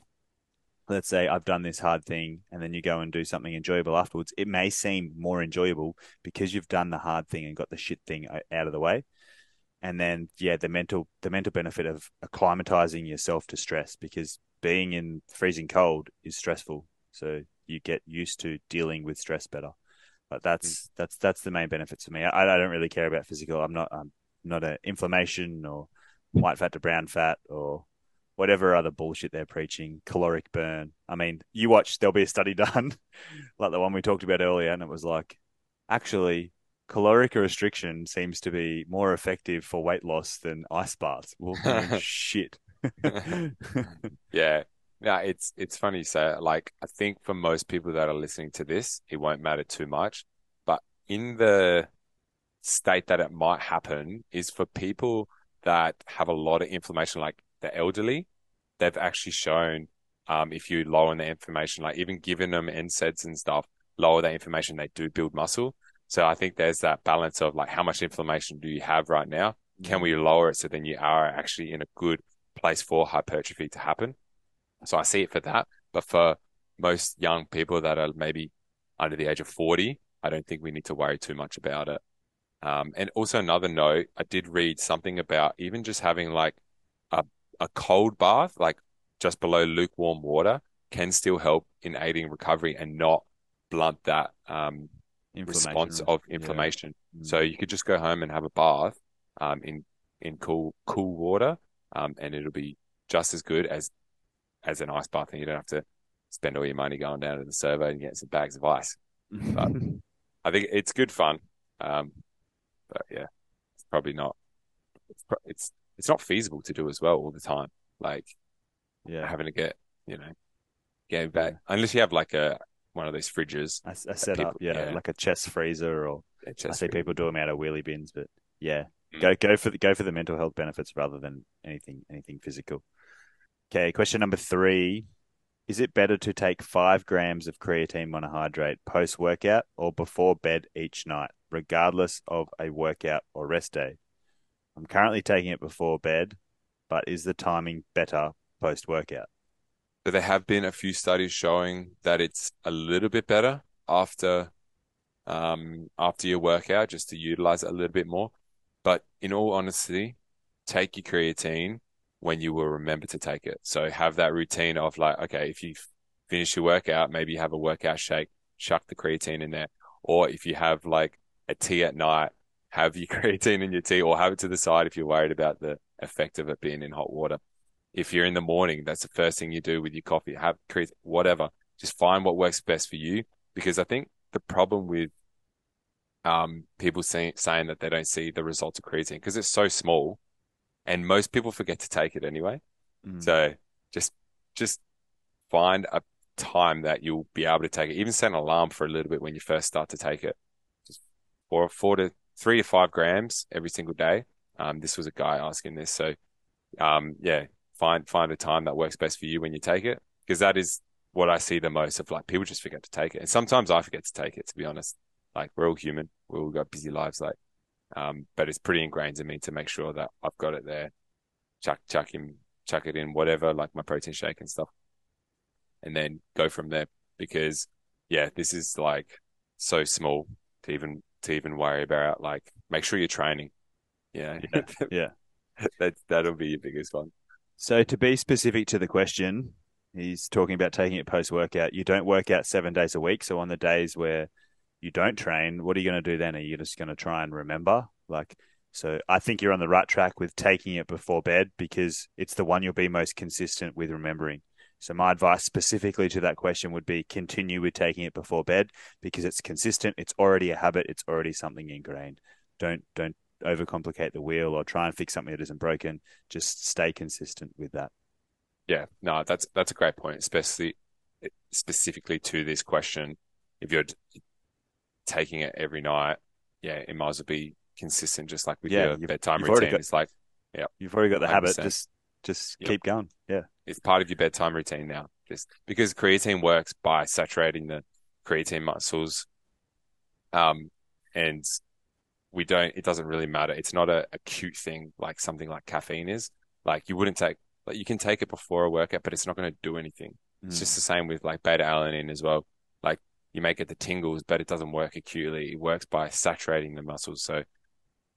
let's say I've done this hard thing and then you go and do something enjoyable afterwards. It may seem more enjoyable because you've done the hard thing and got the shit thing out of the way. And then, yeah, the mental, the mental benefit of acclimatizing yourself to stress because being in freezing cold is stressful. So you get used to dealing with stress better. But that's mm. that's that's the main benefit for me. I, I don't really care about physical. I'm not I'm not an inflammation or white fat to brown fat or whatever other bullshit they're preaching. Caloric burn. I mean, you watch. There'll be a study [laughs] done, like the one we talked about earlier, and it was like, actually, caloric restriction seems to be more effective for weight loss than ice baths. Well, [laughs] shit. [laughs] yeah, yeah, it's it's funny. you So, like, I think for most people that are listening to this, it won't matter too much. But in the state that it might happen is for people that have a lot of inflammation, like the elderly. They've actually shown um, if you lower the inflammation, like even giving them NSAIDs and stuff, lower that inflammation, they do build muscle. So I think there's that balance of like how much inflammation do you have right now? Can mm-hmm. we lower it so then you are actually in a good place for hypertrophy to happen? So I see it for that. But for most young people that are maybe under the age of 40, I don't think we need to worry too much about it. Um, and also another note, I did read something about even just having like a, a cold bath, like just below lukewarm water can still help in aiding recovery and not blunt that, um, response of inflammation. Yeah. So you could just go home and have a bath, um, in, in cool, cool water. Um, and it'll be just as good as as an ice bath, and you don't have to spend all your money going down to the servo and getting some bags of ice. [laughs] But I think it's good fun. Um, but yeah, it's probably not. It's, it's it's not feasible to do as well all the time. Like, yeah, having to get you know getting back unless you have like a one of those fridges. A, a setup, yeah, yeah, like a chest freezer, or yeah, chest I see freezer. people do them out of wheelie bins, but yeah, mm. go go for the go for the mental health benefits rather than anything anything physical. Okay, question number three. Is it better to take five grams of creatine monohydrate post workout or before bed each night, regardless of a workout or rest day? I'm currently taking it before bed, but is the timing better post workout? So there have been a few studies showing that it's a little bit better after um, after your workout, just to utilize it a little bit more. But in all honesty, take your creatine when you will remember to take it. So have that routine of like, okay, if you finish your workout, maybe you have a workout shake, chuck the creatine in there. Or if you have like a tea at night, have your [laughs] creatine in your tea or have it to the side if you're worried about the effect of it being in hot water. If you're in the morning, that's the first thing you do with your coffee, have creatine, whatever. Just find what works best for you. Because I think the problem with um, people saying, saying that they don't see the results of creatine because it's so small and most people forget to take it anyway. Mm. So just just find a time that you'll be able to take it. Even set an alarm for a little bit when you first start to take it. Just four four to three to five grams every single day. Um, this was a guy asking this, so um, yeah, find find a time that works best for you when you take it because that is what I see the most of like people just forget to take it, and sometimes I forget to take it. To be honest, like we're all human, we all got busy lives. Like um, but it's pretty ingrained in me to make sure that I've got it there, chuck, chuck him, chuck it in, whatever, like my protein shake and stuff. And then go from there because yeah, this is like so small to even, to even worry about. Like make sure you're training. Yeah. Yeah. [laughs] yeah. that, that'll be your biggest one. So to be specific to the question, he's talking about taking it post workout. You don't work out seven days a week. So on the days where you don't train, what are you going to do then? Are you just going to try and remember? Like, so I think you're on the right track with taking it before bed because it's the one you'll be most consistent with remembering. So my advice specifically to that question would be continue with taking it before bed because it's consistent. It's already a habit. It's already something ingrained. Don't don't overcomplicate the wheel or try and fix something that isn't broken. Just stay consistent with that. Yeah, no, that's that's a great point, especially specifically to this question. If you're taking it every night, yeah, it might as well be consistent, just like with yeah, your bedtime routine. Got, it's like, yeah, you've already got the 100%. habit. Just, just yep. keep going. Yeah, it's part of your bedtime routine now. Just because creatine works by saturating the creatine muscles, um, and we don't. It doesn't really matter. It's not a acute thing like something like caffeine is. Like you wouldn't take. Like you can take it before a workout, but it's not going to do anything. It's Mm. just the same with like beta alanine as well. You may get the tingles, but it doesn't work acutely. It works by saturating the muscles. So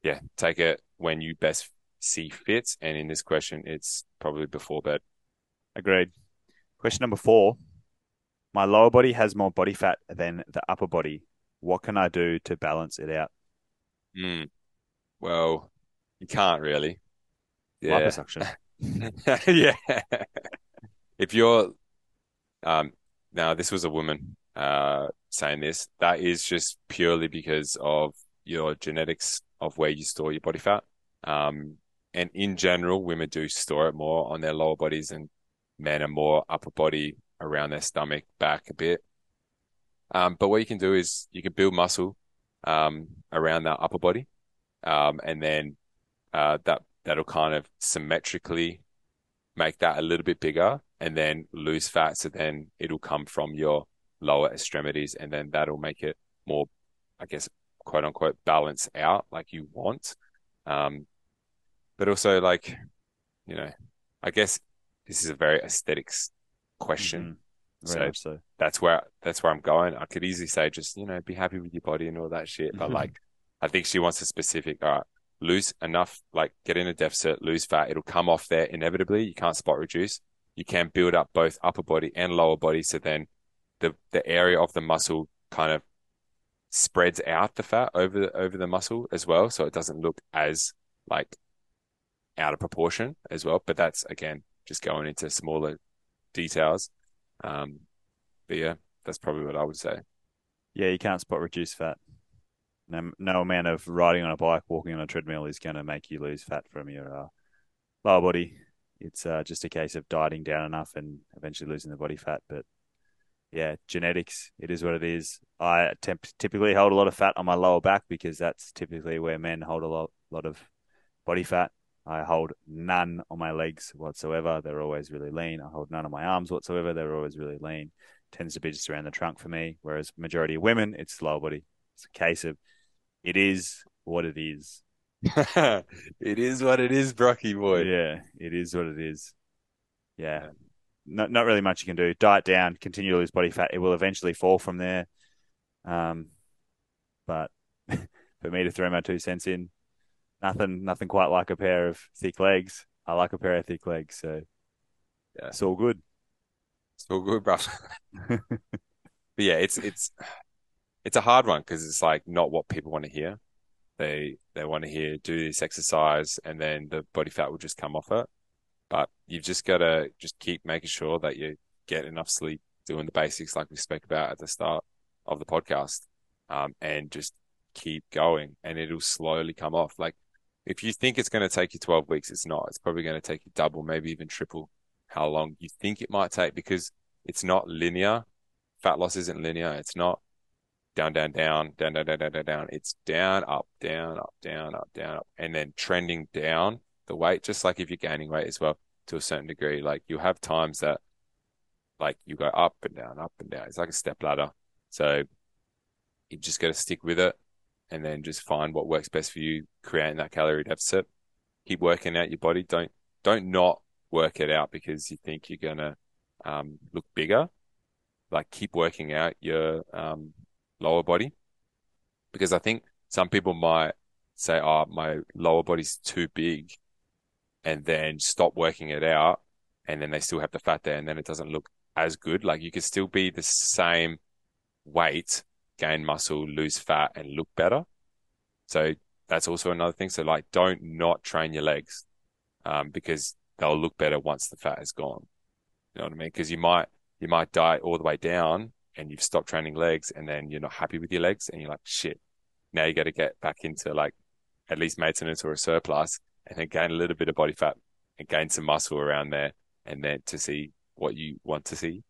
yeah, take it when you best see fit. And in this question, it's probably before bed. Agreed. Question number four. My lower body has more body fat than the upper body. What can I do to balance it out? Mm. Well, you can't really. Yeah. Liposuction. [laughs] yeah. [laughs] If you're, um, now this was a woman, uh, saying this, that is just purely because of your genetics of where you store your body fat. Um, and in general, women do store it more on their lower bodies and men are more upper body around their stomach, back a bit. Um, but what you can do is you can build muscle, um, around that upper body. Um, and then, uh, that, that'll kind of symmetrically make that a little bit bigger and then lose fat. So then it'll come from your lower extremities and then that'll make it more, I guess, quote unquote, balance out like you want. Um, but also like, you know, I guess this is a very aesthetics question. Mhm. Very So so. that's where that's where I'm going. I could easily say just, you know, be happy with your body and all that shit. But like [laughs] I think she wants a specific, all right, lose enough, like get in a deficit, lose fat, it'll come off there inevitably. You can't spot reduce. You can build up both upper body and lower body. So then the the area of the muscle kind of spreads out the fat over the over the muscle as well. So it doesn't look as like out of proportion as well. But that's again just going into smaller details. Um, but yeah, that's probably what I would say. Yeah, you can't spot reduce fat. No, no amount of riding on a bike, walking on a treadmill is going to make you lose fat from your uh, lower body. It's uh, just a case of dieting down enough and eventually losing the body fat. But yeah, genetics, it is what it is. I temp- typically hold a lot of fat on my lower back because that's typically where men hold a lot, lot of body fat. I hold none on my legs whatsoever. They're always really lean. I hold none on my arms whatsoever. They're always really lean. Tends to be just around the trunk for me. Whereas majority of women, it's lower body. It's a case of it is what it is. [laughs] it is what it is, Brocky boy. Yeah, it is what it is. Yeah. Not not really much you can do. Diet down, continue to lose body fat. It will eventually fall from there. Um, but [laughs] for me to throw my two cents in, nothing nothing quite like a pair of thick legs. I like a pair of thick legs, so Yeah. it's all good. It's all good, bro. [laughs] but yeah, it's it's it's a hard one because it's like not what people want to hear. They they want to hear do this exercise and then the body fat will just come off it. But you've just got to just keep making sure that you get enough sleep, doing the basics like we spoke about at the start of the podcast, um, and just keep going, and it'll slowly come off. Like if you think it's going to take you 12 weeks, it's not. It's probably going to take you double, maybe even triple how long you think it might take because it's not linear. Fat loss isn't linear. It's not down, down, down, down, down, down, down, down, down. It's down, up, down, up, down, up, down, up, and then trending down the weight, just like if you're gaining weight as well to a certain degree. Like you'll have times that like you go up and down, up and down. It's like a step ladder. So you just got to stick with it and then just find what works best for you, creating that calorie deficit. Keep working out your body. Don't, don't not work it out because you think you're going to, um, look bigger. Like keep working out your, um, lower body because I think some people might say, oh, my lower body's too big and then stop working it out and then they still have the fat there and then it doesn't look as good. Like you could still be the same weight, gain muscle, lose fat and look better. So that's also another thing. So like don't not train your legs, um, because they'll look better once the fat is gone. You know what I mean? Cause you might, you might diet all the way down and you've stopped training legs and then you're not happy with your legs and you're like, shit, now you got to get back into like at least maintenance or a surplus and then gain a little bit of body fat and gain some muscle around there and then to see what you want to see.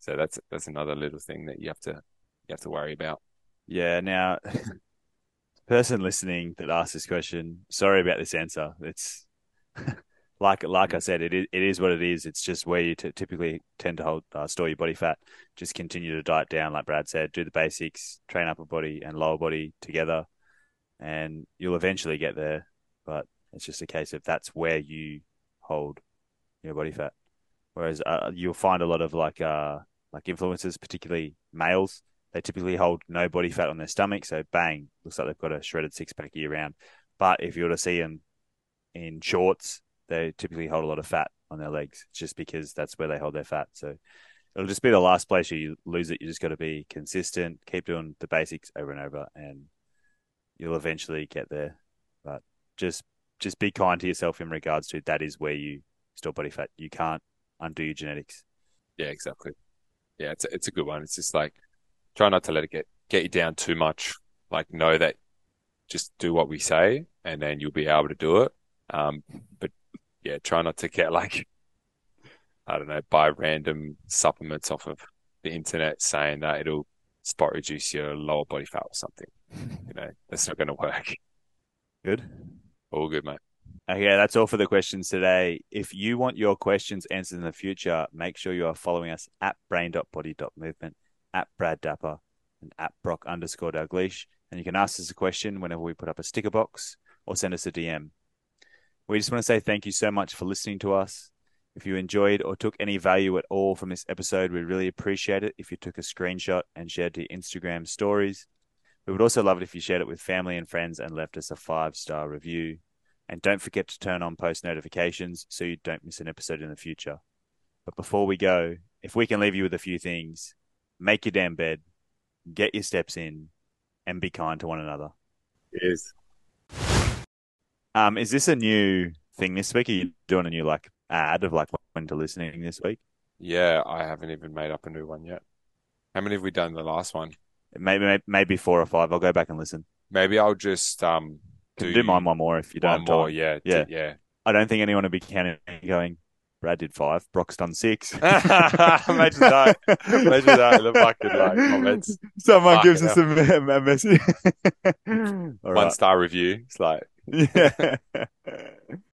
So that's, that's another little thing that you have to, you have to worry about. Yeah. Now, [laughs] person listening that asked this question, sorry about this answer. It's [laughs] like like I said, it is it is what it is. It's just where you t- typically tend to hold uh, store your body fat. Just continue to diet down, like Brad said. Do the basics, train upper body and lower body together. and you'll eventually get there. But it's just a case of that's where you hold your body fat. Whereas uh, you'll find a lot of like uh like influencers, particularly males, they typically hold no body fat on their stomach. So bang, looks like they've got a shredded six pack year round. But if you were to see them in shorts, they typically hold a lot of fat on their legs just because that's where they hold their fat. So it'll just be the last place you lose it. You just got to be consistent, keep doing the basics over and over, and you'll eventually get there. But just just be kind to yourself in regards to that is where you store body fat. You can't undo your genetics. Yeah, exactly. Yeah, it's a, it's a good one. It's just like try not to let it get get you down too much. Like know that just do what we say, and then you'll be able to do it. Um, but yeah, try not to get like I don't know, buy random supplements off of the internet saying that it'll spot reduce your lower body fat or something. You know, that's not going to work. Good. All good, mate. Okay, that's all for the questions today. If you want your questions answered in the future, make sure you are following us at brain.body.movement, at Brad Dapper, and at Brock underscore Dalgleish. And you can ask us a question whenever we put up a sticker box or send us a DM. We just want to say thank you so much for listening to us. If you enjoyed or took any value at all from this episode, we'd really appreciate it if you took a screenshot and shared to Instagram stories. We would also love it if you shared it with family and friends and left us a five star review. And don't forget to turn on post notifications so you don't miss an episode in the future. But before we go, if we can leave you with a few things, make your damn bed, get your steps in, and be kind to one another. Yes. Um, is this a new thing this week? Are you doing a new like ad of like when to listening this week? Yeah, I haven't even made up a new one yet. How many have we done the last one? Maybe maybe four or five. I'll go back and listen. Maybe I'll just um do, do mine one more if you don't one more. Yeah, Yeah. yeah. I don't think anyone would be counting going. Brad did five. Brock's done six. [laughs] Imagine that. Imagine that the fucking like [laughs] comments. Someone Fucking gives us a, a message. [laughs] One right. star review. It's like Yeah.